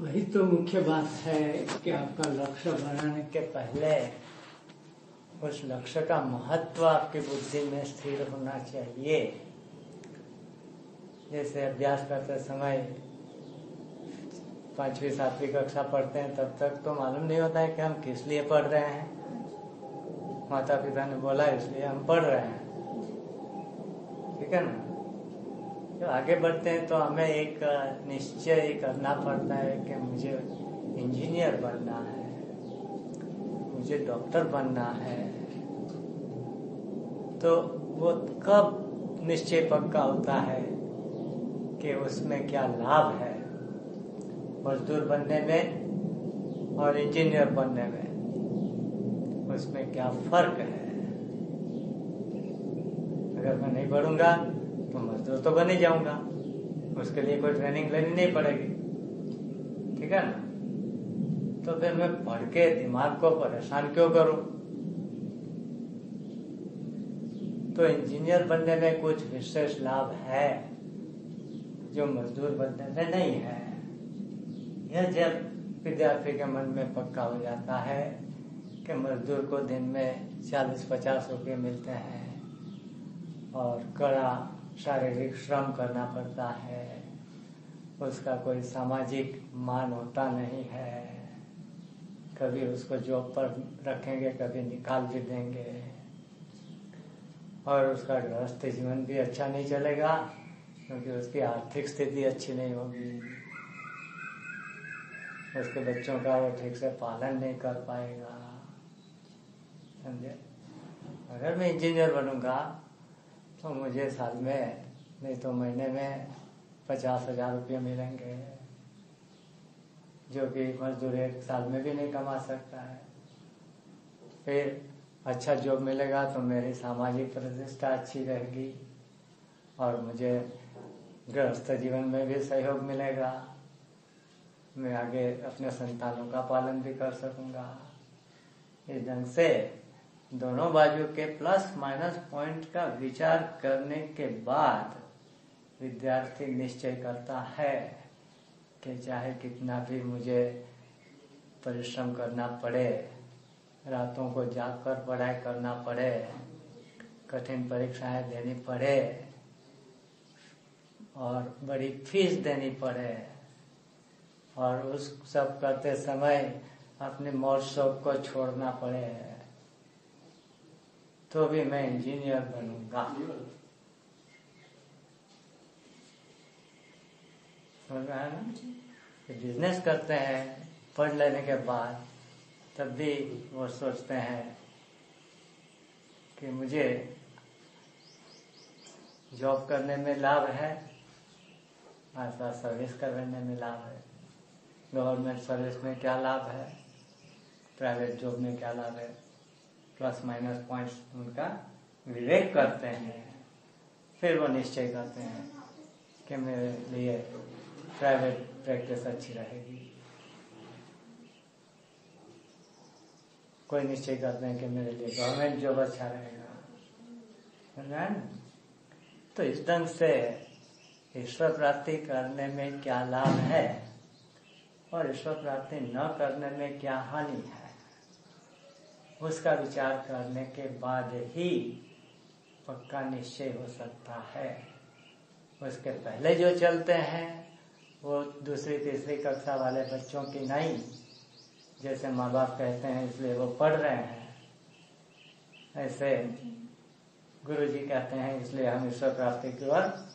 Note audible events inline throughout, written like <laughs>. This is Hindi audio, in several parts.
वही तो मुख्य बात है कि आपका लक्ष्य बनाने के पहले उस लक्ष्य का महत्व आपकी बुद्धि में स्थिर होना चाहिए। जैसे अभ्यास करते समय पांचवी, सातवीं कक्षा पढ़ते हैं, तब तक तो मालूम नहीं होता है कि हम किस लिए पढ़ रहे हैं। माता पिता ने बोला, इसलिए हम पढ़ रहे हैं। ठीक है ना? आगे बढ़ते हैं तो हमें एक निश्चय करना पड़ता है कि मुझे इंजीनियर बनना है, मुझे डॉक्टर बनना है। तो वो कब निश्चय पक्का होता है कि उसमें क्या लाभ है मजदूर बनने में और इंजीनियर बनने में? उसमें क्या फ़र्क है? अगर मैं नहीं पढ़ूँगा तो मजदूर तो बन जाऊँगा। उसके लिए कोई ट्रेनिंग लेनी नहीं पड़ेगी। ठीक है ना? तो फिर मैं पढ़ के दिमाग को परेशान क्यों करूँ? तो इंजीनियर बनने में कुछ विशेष लाभ है, जो मजदूर बनने में नहीं है। यह जब विद्यार्थी के मन में पक्का हो जाता है कि मजदूर को दिन में चालीस पचास रुपये मिलते हैं और कड़ा शारीरिक श्रम करना पड़ता है। उसका कोई सामाजिक मान होता नहीं है। कभी उसको जॉब पर रखेंगे, कभी निकाल भी देंगे। और उसका गृहस्थ जीवन भी अच्छा नहीं चलेगा, क्योंकि उसकी आर्थिक स्थिति अच्छी नहीं होगी। उसके बच्चों का वो ठीक से पालन नहीं कर पाएगा। समझे? अगर मैं इंजीनियर बनूँगा तो मुझे साल में, नहीं तो महीने में पचास हज़ार रुपये मिलेंगे। जो कि मजदूर एक साल में भी नहीं कमा सकता है। फिर अच्छा जॉब मिलेगा तो मेरी सामाजिक प्रतिष्ठा अच्छी रहेगी और मुझे गृहस्थ जीवन में भी सहयोग मिलेगा। मैं आगे अपने संतानों का पालन भी कर सकूँगा। इस ढंग से दोनों बाजू के प्लस माइनस पॉइंट का विचार करने के बाद विद्यार्थी निश्चय करता है कि चाहे कितना भी मुझे परिश्रम करना पड़े, रातों को जागकर पढ़ाई करना पड़े, कठिन परीक्षाएँ देनी पड़े, और बड़ी फ़ीस देनी पड़े, और उस सब करते समय अपने शौक को छोड़ना पड़े। तो भी मैं इंजीनियर बनूँगा बिज़नेस करते हैं पढ़ लेने के बाद, तब भी वो सोचते हैं कि मुझे जॉब करने में लाभ है साथ सर्विस करने में लाभ है। गवर्नमेंट सर्विस में क्या लाभ है? प्राइवेट जॉब में क्या लाभ है? प्लस माइनस पॉइंट्स उनका विवेक करते हैं। फिर वो निश्चय करते हैं कि मेरे लिए प्राइवेट प्रैक्टिस अच्छी रहेगी। कोई निश्चय करते हैं कि मेरे लिए गवर्नमेंट जॉब अच्छा रहेगा। तो इस ढंग से ईश्वर प्राप्ति करने में क्या लाभ है और ईश्वर प्राप्ति न करने में क्या हानि है? उसका विचार करने के बाद ही पक्का निश्चय हो सकता है। उसके पहले जो चलते हैं, वो दूसरी तीसरी कक्षा वाले बच्चों की नहीं। जैसे माँ बाप कहते हैं, इसलिए वो पढ़ रहे हैं। ऐसे गुरु जी कहते हैं, इसलिए हम ईश्वर प्राप्ति की ओर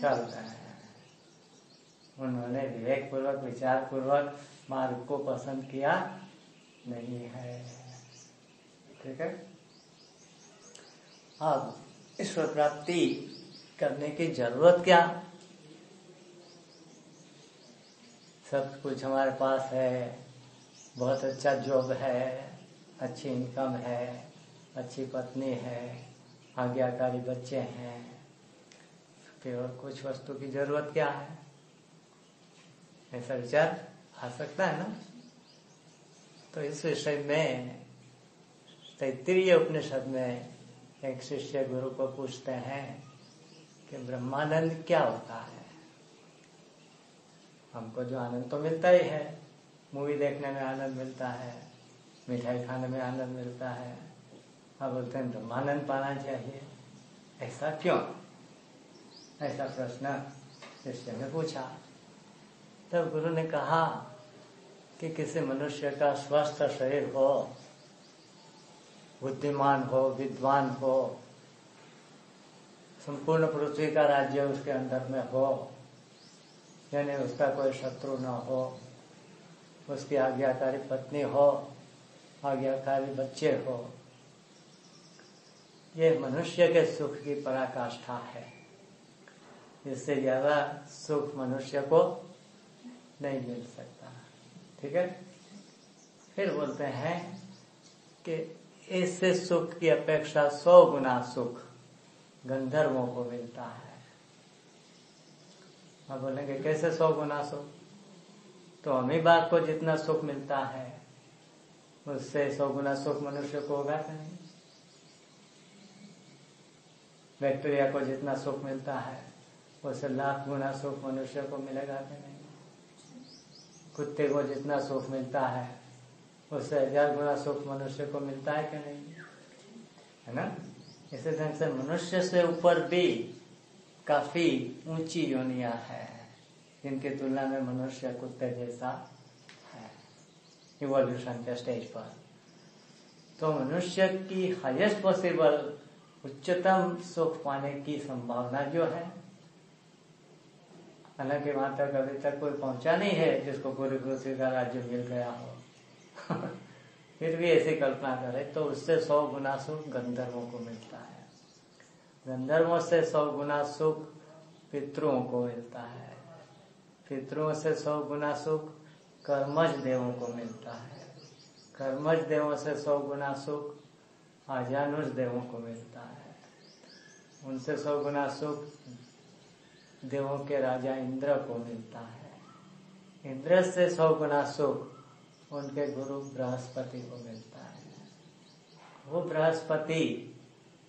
चल रहे हैं। उन्होंने विवेक पूर्वक विचार पूर्वक मार्ग को पसंद किया नहीं है। ठीक है? अब ईश्वर प्राप्ति करने की ज़रूरत क्या? सब कुछ हमारे पास है। बहुत अच्छा जॉब है, अच्छी इनकम है, अच्छी पत्नी है, आज्ञाकारी बच्चे हैं। और कुछ वस्तु की ज़रूरत क्या है? ऐसा विचार आ सकता है ना? तो इस विषय में तैतरीय उपनिषद में एक शिष्य गुरु को पूछते हैं कि ब्रह्मानंद क्या होता है? हमको जो आनंद तो मिलता ही है। मूवी देखने में आनंद मिलता है, मिठाई खाने में आनंद मिलता है। अब बोलते हैं, ब्रह्मानंद पाना चाहिए। ऐसा क्यों? ऐसा प्रश्न शिष्य ने पूछा। तब गुरु ने कहा कि किसी मनुष्य का स्वस्थ शरीर हो बुद्धिमान हो, विद्वान हो, संपूर्ण पृथ्वी का राज्य उसके अंदर में हो, यानी उसका कोई शत्रु न हो, उसकी आज्ञाकारी पत्नी हो, आज्ञाकारी बच्चे हो, ये मनुष्य के सुख की पराकाष्ठा है। इससे ज़्यादा सुख मनुष्य को नहीं मिल सकता। ठीक है? फिर बोलते हैं कि इससे सुख की अपेक्षा सौ गुना सुख गंधर्वों को मिलता है। अब बोलेंगे, कैसे सौ गुना सुख? तो अमी बात को जितना सुख मिलता है, उससे सौ गुना सुख मनुष्य को होगा नहीं? बैक्टीरिया को जितना सुख मिलता है, उससे लाख गुना सुख मनुष्य को मिलेगा कि नहीं? कुत्ते को जितना सुख मिलता है उससे हज़ार गुना सुख मनुष्य को मिलता है कि नहीं है ना इसी ढंग से मनुष्य से ऊपर भी काफ़ी ऊँची योनिया है जिनकी तुलना में मनुष्य कुत्ते जैसा है इवोल्यूशन के स्टेज पर तो मनुष्य की हाईएस्ट पॉसिबल उच्चतम सुख पाने की संभावना जो है हालाँकि वहाँ तक अभी तक कोई पहुँचा नहीं है जिसको पूरी पृथ्वी का राज्य मिल गया हो फिर भी ऐसी कल्पना करे तो उससे सौ गुना सुख गंधर्वों को मिलता है। गंधर्वों से सौ गुना सुख पितरों को मिलता है। पितरों से सौ गुना सुख कर्मज देवों को मिलता है। कर्मज देवों से सौ गुना सुख आजानुष देवों को मिलता है। उनसे सौ गुना सुख देवों के राजा इंद्र को मिलता है। इंद्र से सौ गुना सुख उनके गुरु बृहस्पति को मिलता है। वो बृहस्पति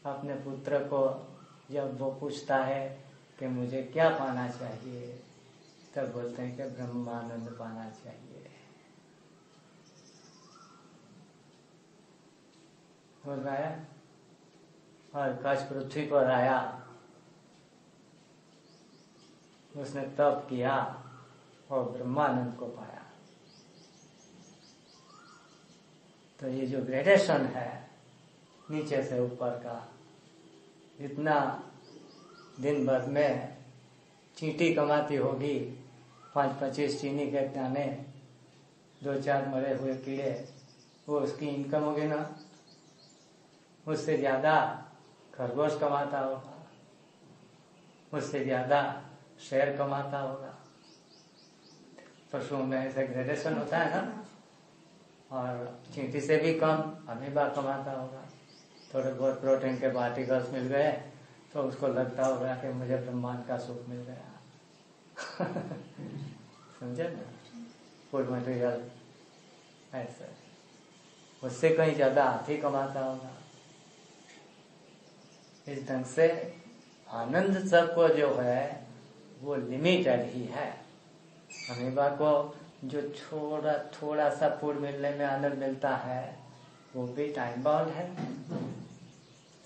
अपने पुत्र को जब वो पूछता है कि मुझे क्या पाना चाहिए, तब बोलते हैं कि ब्रह्मानंद पाना चाहिए। हो गया और कच पृथ्वी पर आया। उसने तप किया और ब्रह्मानंद को पाया। तो ये जो ग्रेडेशन है, नीचे से ऊपर का जितना दिन भर में चींटी कमाती होगी पाँच पच्चीस चीनी के दाने, दो चार मरे हुए कीड़े, वो उसकी इनकम होगी ना? उससे ज़्यादा खरगोश कमाता होगा। उससे ज़्यादा शेयर कमाता होगा। पशुओं में ऐसे ग्रेडेशन होता है ना? और चींटी से भी कम अमीबा कमाता होगा। थोड़े बहुत प्रोटीन के पार्टिकल्स मिल गए तो उसको लगता होगा कि मुझे ब्रह्मांड का सुख मिल गया। <laughs> समझे ना? फ़ूड मटेरियल ऐसे। उससे कहीं ज़्यादा हाथी कमाता होगा। इस ढंग से आनंद सबको जो है, वो लिमिटेड ही है। अमीबा को जो थोड़ा थोड़ा सा फ़ूड मिलने में आनंद मिलता है, वो भी टाइम बाउंड है।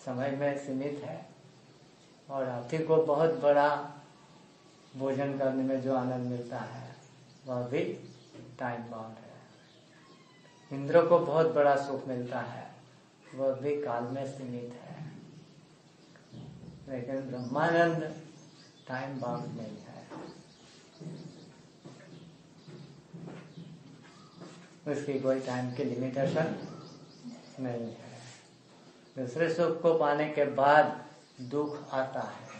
समय में सीमित है। और हाथी को बहुत बड़ा भोजन करने में जो आनंद मिलता है, वह भी टाइम बाउंड है। इंद्र को बहुत बड़ा सुख मिलता है, वह भी काल में सीमित है। लेकिन ब्रह्मानंद टाइम बाउंड नहीं है। उसकी कोई टाइम की लिमिटेशन नहीं है। दूसरे सुख को पाने के बाद दुख आता है।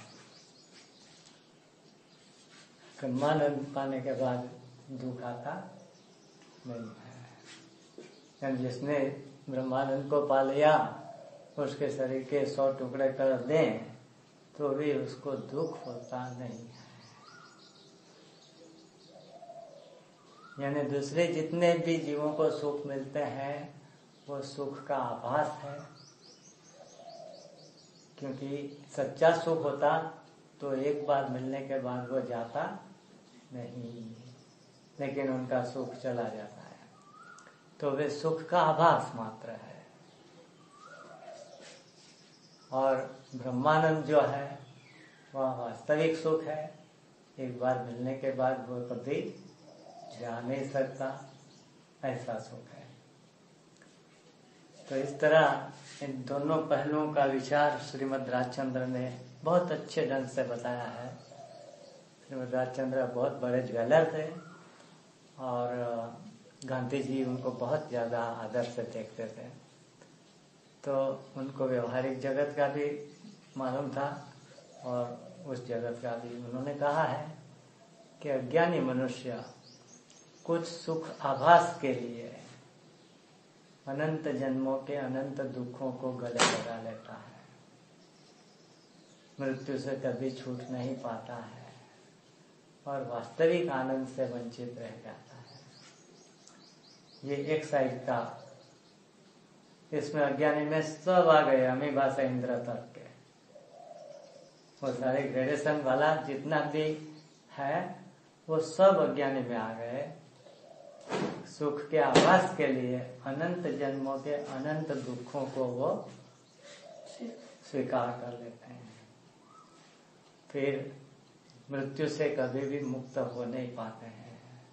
ब्रह्मानंद पाने के बाद दुख आता नहीं है। जिसने ब्रह्मानंद को पा लिया, उसके शरीर के सौ टुकड़े कर दें तो भी उसको दुख होता नहीं है। यानी दूसरे जितने भी जीवों को सुख मिलते हैं, वो सुख का आभास है। क्योंकि सच्चा सुख होता तो एक बार मिलने के बाद वो जाता नहीं। लेकिन उनका सुख चला जाता है। तो वे सुख का आभास मात्र है। और ब्रह्मानंद जो है, वह वास्तविक सुख है। एक बार मिलने के बाद वो कभी जा नहीं सकता ऐसा सुख है तो इस तरह इन दोनों पहलुओं का विचार श्रीमद राजचंद्र ने बहुत अच्छे ढंग से बताया है। श्रीमद राजचंद्र बहुत बड़े ज्वेलर थे और गांधी जी उनको बहुत ज़्यादा आदर से देखते थे। तो उनको व्यवहारिक जगत का भी मालूम था और उस जगत का भी उन्होंने कहा है कि अज्ञानी मनुष्य कुछ सुख आभास के लिए अनंत जन्मों के अनंत दुखों को गले लगा लेता है। मृत्यु से कभी छूट नहीं पाता है और वास्तविक आनंद से वंचित रह जाता है। ये एक साइड का इसमें अज्ञानी में सब आ गए अमीबा से इंद्र तक के। वो सारे ग्रेडेशन वाला जितना भी है, वो सब अज्ञानी में आ गए। सुख के आवास के लिए अनंत जन्मों के अनंत दुखों को वो स्वीकार कर लेते हैं। फिर मृत्यु से कभी भी मुक्त हो नहीं पाते हैं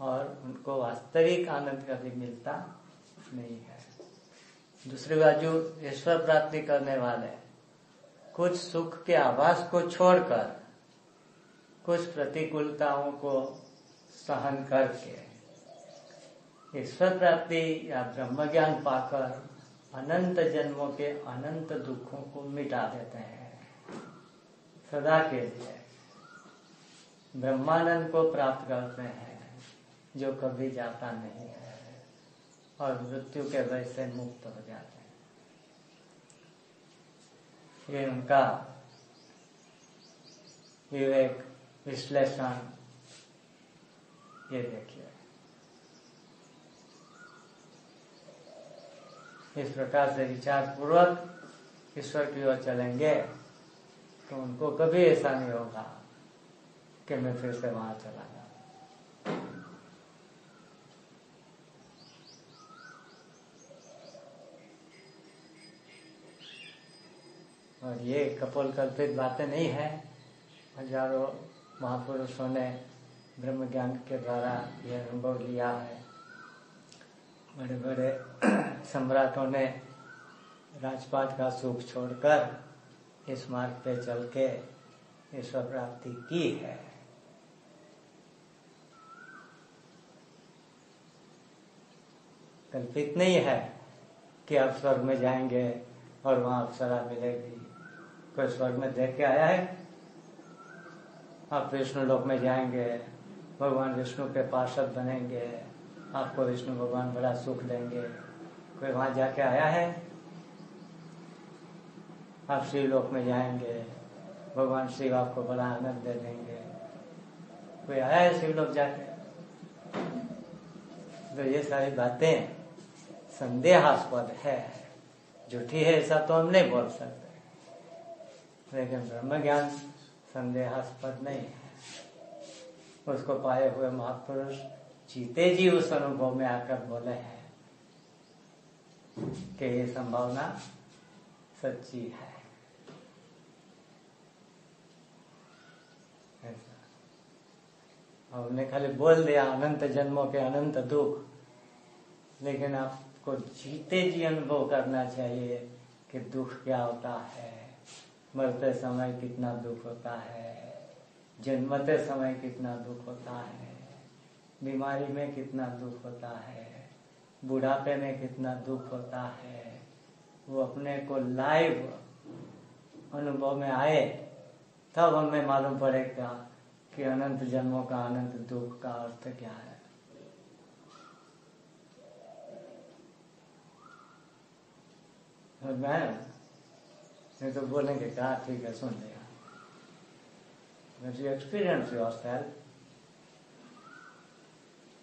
और उनको वास्तविक आनंद कभी मिलता नहीं है। दूसरी बाजू, ईश्वर प्राप्ति करने वाले कुछ सुख के आवास को छोड़कर कुछ प्रतिकूलताओं को सहन करके ईश्वर प्राप्ति या ब्रह्म ज्ञान पाकर अनंत जन्मों के अनंत दुखों को मिटा देते हैं। सदा के लिए ब्रह्मानंद को प्राप्त करते हैं, जो कभी जाता नहीं है और मृत्यु के भय से मुक्त हो जाते हैं। ये उनका विवेक, विश्लेषण, ये देखिए। इस प्रकार से विचार पूर्वक ईश्वर की ओर चलेंगे तो उनको कभी ऐसा नहीं होगा कि मैं फिर से वहाँ चला जाऊँ। और ये कपोल कल्पित बातें नहीं है। हज़ारों महापुरुषों ने ब्रह्म ज्ञान के द्वारा यह अनुभव लिया है। बड़े बड़े सम्राटों ने राजपाट का सुख छोड़कर इस मार्ग पे चल के ईश्वर प्राप्ति की है। कल्पित नहीं है कि आप स्वर्ग में जाएँगे और वहाँ अप्सरा मिलेगी। कोई स्वर्ग में देख के आया है? आप विष्णु लोक में जाएँगे, भगवान विष्णु के पार्षद बनेंगे। आपको विष्णु भगवान बड़ा सुख देंगे। कोई वहाँ जाके आया है? आप शिवलोक में जाएँगे। भगवान शिव आपको बड़ा आनंद दे देंगे। कोई आया है शिवलोक जाके? तो ये सारी बातें संदेहास्पद है। झूठी है, ऐसा तो हम नहीं बोल सकते। लेकिन ब्रह्म ज्ञान संदेहास्पद नहीं है। उसको पाए हुए महापुरुष जीते जी उस अनुभव में आकर बोले हैं कि ये संभावना सच्ची है। हमने खाली बोल दिया, अनंत जन्मों के अनंत दुख। लेकिन आपको जीते जी अनुभव करना चाहिए कि दुख क्या होता है। मरते समय कितना दुख होता है, जन्मते समय कितना दुख होता है। बीमारी में कितना दुख होता है, बुढ़ापे में कितना दुख होता है, वो अपने को लाइव अनुभव में आए, तब हमें मालूम पड़ेगा कि अनंत जन्मों का, अनंत दुख का अर्थ क्या है। मैं नहीं तो बोलेंगे कहा ठीक है, सुन लिया। एक्सपीरियंस योर सेल्फ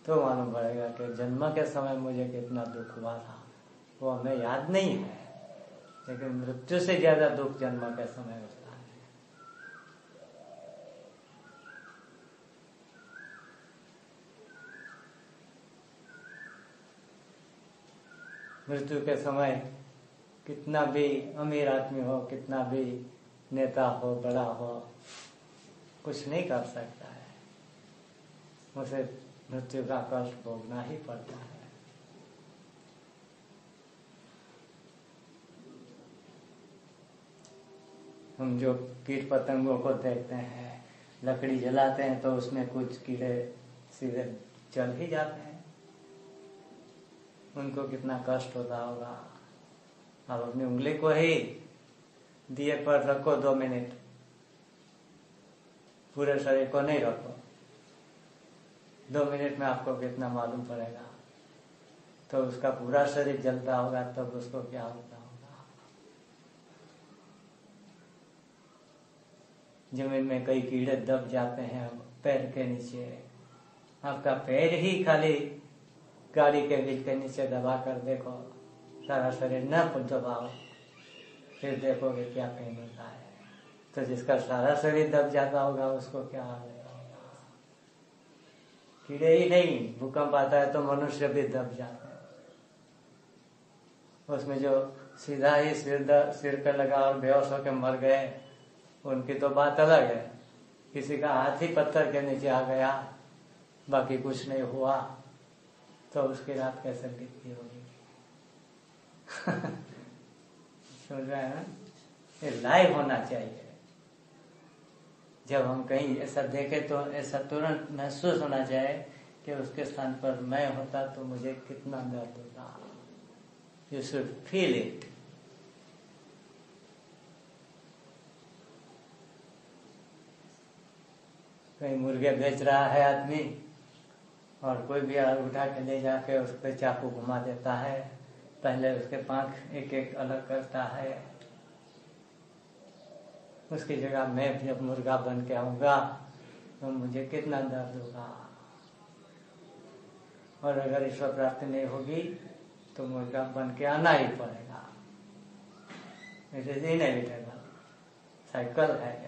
तो मालूम पड़ेगा कि जन्म के समय मुझे कितना दुख हुआ था। वो हमें याद नहीं है, लेकिन मृत्यु से ज़्यादा दुख जन्म के समय होता है। मृत्यु के समय कितना भी अमीर आदमी हो, कितना भी नेता हो, बड़ा हो, कुछ नहीं कर सकता है। उसे मृत्यु का कष्ट भोगना ही पड़ता है। हम जो कीट पतंगों को देखते हैं, लकड़ी जलाते हैं तो उसमें कुछ कीड़े सीधे चल ही जाते हैं। उनको कितना कष्ट होता होगा। आप अपनी उंगली को ही दिए पर रखो दो मिनट। पूरे शरीर को नहीं रखो। दो मिनट में आपको कितना मालूम पड़ेगा। तो उसका पूरा शरीर जलता होगा, तब उसको क्या होता होगा? ज़मीन में कई कीड़े दब जाते हैं पैर के नीचे। आपका पैर ही खाली गाड़ी के बीच के नीचे दबा कर देखो। सारा शरीर न दबाओ। फिर देखोगे क्या पेन होता है। तो जिसका सारा शरीर दब जाता होगा, उसको क्या होगा कीड़े ही नहीं, भूकंप आता है तो मनुष्य भी दब जाता है। उसमें जो सीधा ही सिर सिर पे लगा और बेहोश होकर मर गए, उनकी तो बात अलग है। किसी का हाथ ही पत्थर के नीचे आ गया, बाकी कुछ नहीं हुआ तो उसकी रात कैसे बीतती होगी? <laughs> समझ रहे हैं ये लाइव होना चाहिए। जब हम कहीं ऐसा देखें तो ऐसा तुरंत महसूस होना चाहिए कि उसके स्थान पर मैं होता तो मुझे कितना दर्द होता। यू शुड फील इट कहीं मुर्गे बेच रहा है आदमी और कोई भी उठा के ले जाके उस पर चाकू घुमा देता है। पहले उसके पांख एक एक अलग करता है। उसकी जगह मैं भी अब मुर्गा बन के आऊँगा। तो मुझे कितना दर्द होगा। और अगर ईश्वर प्राप्ति नहीं होगी तो मुर्गा बन के आना ही पड़ेगा। ऐसे ही नहीं साइकिल है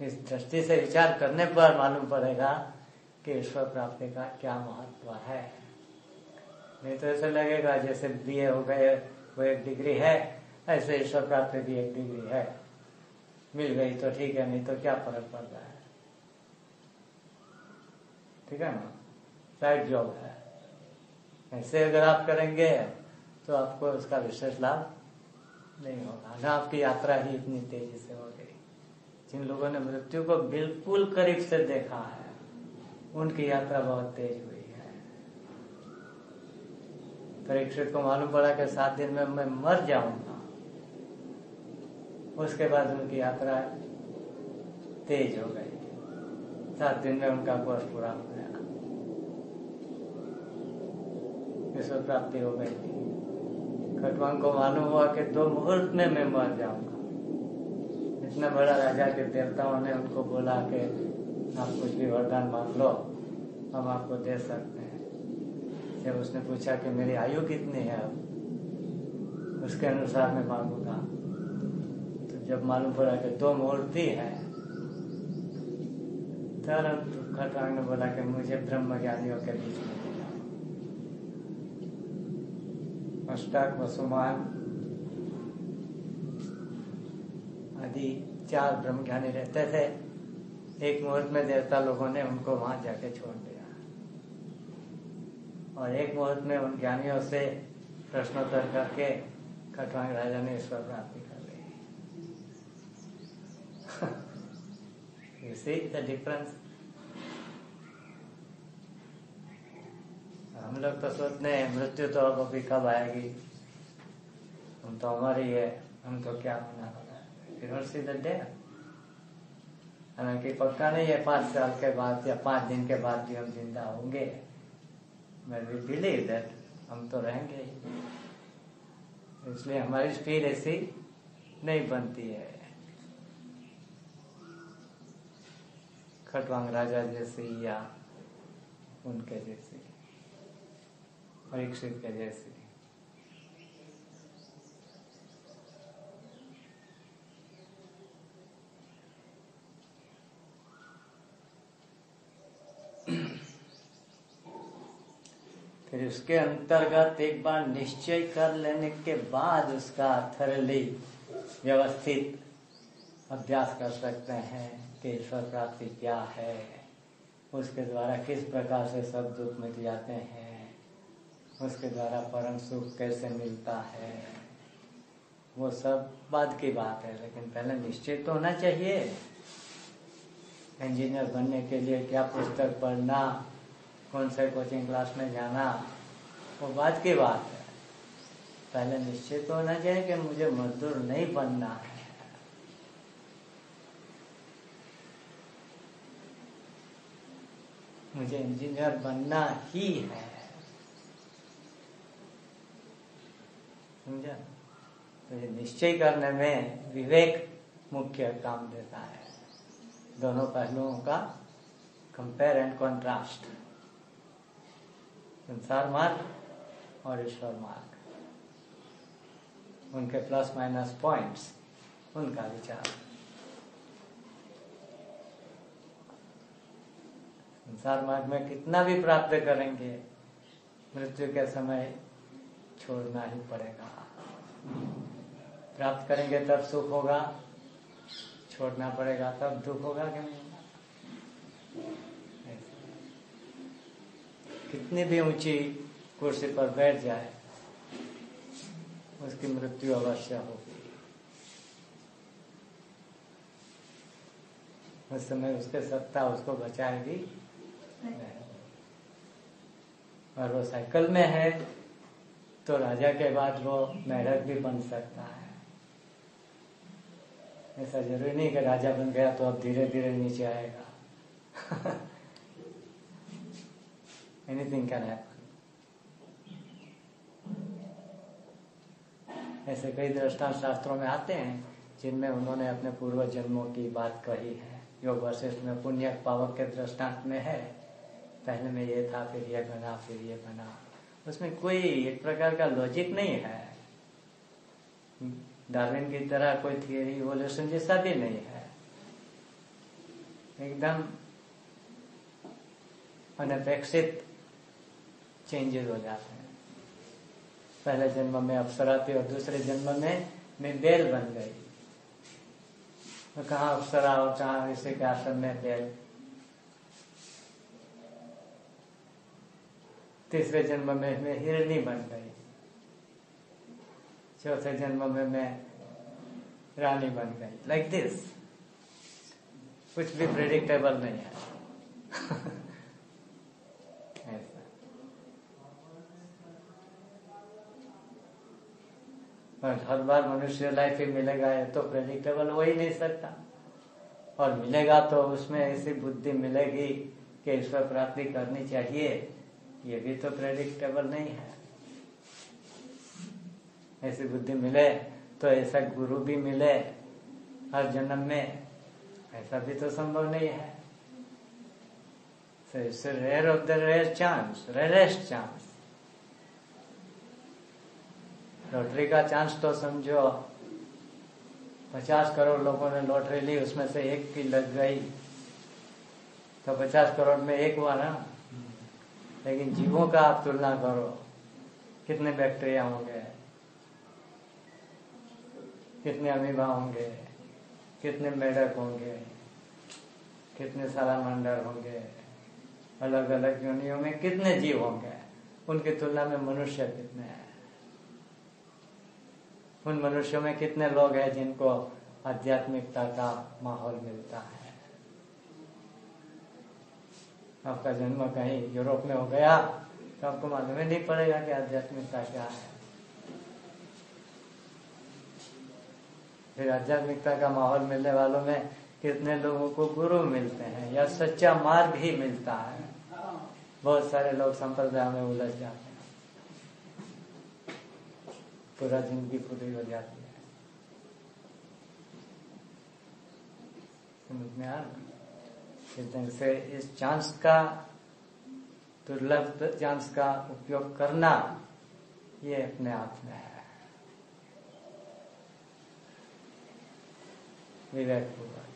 इस दृष्टि से विचार करने पर मालूम पड़ेगा कि ईश्वर प्राप्ति का क्या महत्व है? नहीं तो ऐसे लगेगा जैसे बीए हो गए वो एक डिग्री है, ऐसे ईश्वर प्राप्ति भी एक डिग्री है। मिल गई तो ठीक है, नहीं तो क्या फ़र्क पड़ रहा है? ठीक है ना? साइड जॉब है। ऐसे अगर आप करेंगे तो आपको उसका विशेष लाभ नहीं होगा। ना आपकी यात्रा ही इतनी तेज़ी से हो गई। जिन लोगों ने मृत्यु को बिल्कुल करीब से देखा है उनकी यात्रा बहुत तेज हुई है। परीक्षित को मालूम पड़ा कि सात दिन में मैं मर जाऊँगा। उसके बाद उनकी यात्रा तेज हो गई। सात दिन में उनका कोर्स पूरा हो गया। विश्व प्राप्ति हो गई थी। खटवांग को मालूम हुआ कि दो मुहूर्त में मैं मर जाऊँगा। इतना बड़ा राजा के देवताओं ने उनको बोला कि आप कुछ भी वरदान मांग लो, हम आपको दे सकते हैं। जब उसने पूछा कि मेरी आयु कितनी है अब उसके अनुसार मैं मांगूँगा। तो जब मालूम पड़ा कि दो मूर्ति है, तुरंत खटवांग ने बोला कि मुझे ब्रह्म ज्ञानियों के बीच में अष्टाक वसुमान आदि चार ब्रह्म ज्ञानी रहते थे। एक मुहूर्त में देवता लोगों ने उनको वहाँ जाके छोड़ दिया। और एक मुहूर्त में उन ज्ञानियों से प्रश्नोत्तर करके खटवांग राजा ने ईश्वर प्राप्ति कर ली। सी द डिफरेंस हम लोग तो सोचते हैं, मृत्यु तो अब अभी कब आएगी? हम तो हमारी है हम तो क्या होना You don't see the death. हालाँकि पक्का नहीं है, पाँच साल के बाद या पाँच दिन के बाद भी हम ज़िंदा होंगे। मैं भी बिलीव दैट हम तो रहेंगे इसलिए हमारी स्पीड ऐसी नहीं बनती है। खटवांग राजा जैसी या उनके जैसी, परीक्षित के जैसी। फिर उसके अंतर्गत एक बार निश्चय कर लेने के बाद उसका थरली व्यवस्थित अभ्यास कर सकते हैं कि ईश्वर प्राप्ति क्या है, उसके द्वारा किस प्रकार से सब दुख मिट जाते हैं, उसके द्वारा परम सुख कैसे मिलता है, वो सब बाद की बात है, लेकिन पहले निश्चित तो होना चाहिए। इंजीनियर बनने के लिए क्या पुस्तक पढ़ना कौन से कोचिंग क्लास में जाना, वो बाद की बात है। पहले निश्चित तो होना चाहिए कि मुझे मजदूर नहीं बनना है। मुझे इंजीनियर बनना ही है। समझा? तो ये निश्चय करने में विवेक मुख्य काम देता है। दोनों पहलुओं का कंपेयर एंड कॉन्ट्रास्ट संसार मार्ग और ईश्वर मार्ग। उनके प्लस माइनस पॉइंट्स उनका विचार। संसार मार्ग में कितना भी प्राप्त करेंगे, मृत्यु के समय छोड़ना ही पड़ेगा। प्राप्त करेंगे तब सुख होगा, छोड़ना पड़ेगा तब दुख होगा कि नहीं? कितनी भी ऊँची कुर्सी पर बैठ जाए, उसकी मृत्यु अवश्य होगी। उस समय उसके सत्ता उसको बचाएगी और वो साइकिल में है तो राजा के बाद वो मेढक भी बन सकता है। ऐसा ज़रूरी नहीं कि राजा बन गया तो अब धीरे धीरे नीचे आएगा। <laughs> एनीथिंग कैन हैपन ऐसे कई दृष्टांत शास्त्रों में आते हैं, जिनमें उन्होंने अपने पूर्व जन्मों की बात कही है। योग वशिष्ठ में पुण्य पावक के दृष्टांत में है, पहले में ये था, फिर ये बना, फिर ये बना। उसमें कोई एक प्रकार का लॉजिक नहीं है। डार्विन की तरह कोई थियरी इवोल्यूशन जैसा भी नहीं है। एकदम अनपेक्षित चेंजेस हो जाते हैं। पहले जन्म में अप्सरा थी और दूसरे जन्म में मैं बेल बन गई। तो कहा, अप्सरा और कहा ऋषि के आश्रम में बेल? तीसरे जन्म में मैं हिरणी बन गई। चौथे जन्म में मैं रानी बन गई। लाइक दिस कुछ भी प्रेडिक्टेबल नहीं है। और हर बार मनुष्य लाइफ ही मिलेगा तो प्रेडिक्टेबल हो ही नहीं सकता। और मिलेगा तो उसमें ऐसी बुद्धि मिलेगी कि ईश्वर प्राप्ति करनी चाहिए, ये भी तो प्रेडिक्टेबल नहीं है। ऐसी बुद्धि मिले तो ऐसा गुरु भी मिले हर जन्म में, ऐसा भी तो संभव नहीं है। So it's a rare of the rare chance lottery का चांस तो समझो। पचास करोड़ लोगों ने लॉटरी ली, उसमें से एक की लग गई। तो पचास करोड़ में एक हुआ ना। लेकिन जीवों का आप तुलना करो, कितने बैक्टीरिया होंगे, कितने अमीबा होंगे, कितने मेढक होंगे, कितने सालामंडर होंगे अलग अलग योनियों में कितने जीव होंगे, उनकी तुलना में मनुष्य कितने हैं। उन मनुष्यों में कितने लोग हैं जिनको आध्यात्मिकता का माहौल मिलता है? आपका जन्म कहीं यूरोप में हो गया तो आपको मालूम ही नहीं पड़ेगा कि आध्यात्मिकता क्या है। फिर आध्यात्मिकता का माहौल मिलने वालों में कितने लोगों को गुरु मिलते हैं या सच्चा मार्ग ही मिलता है? बहुत सारे लोग संप्रदाय में उलझ जाते हैं। पूरा ज़िंदगी पूरी हो जाती है। समझ में आ इस ढंग से इस चांस का, दुर्लभ चांस का उपयोग करना, ये अपने आप में है। विवेक पूर्वक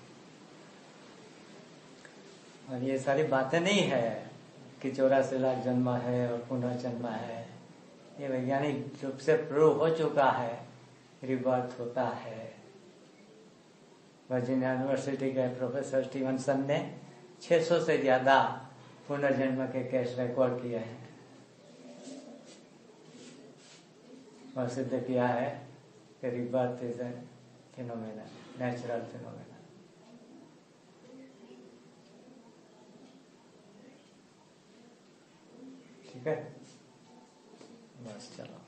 और ये सारी बातें नहीं है कि चौरासी लाख जन्मा है और पुनर्जन्म है। ये वैज्ञानिक रूप से प्रूव हो चुका है रिबर्थ होता है। वर्जीनिया यूनिवर्सिटी के प्रोफेसर स्टीवनसन ने 600 से ज़्यादा पुनर्जन्म के केस रिकॉर्ड किए हैं। और सिद्ध किया है कि rebirth is a phenomena natural phenomena ठीक है? बस चलो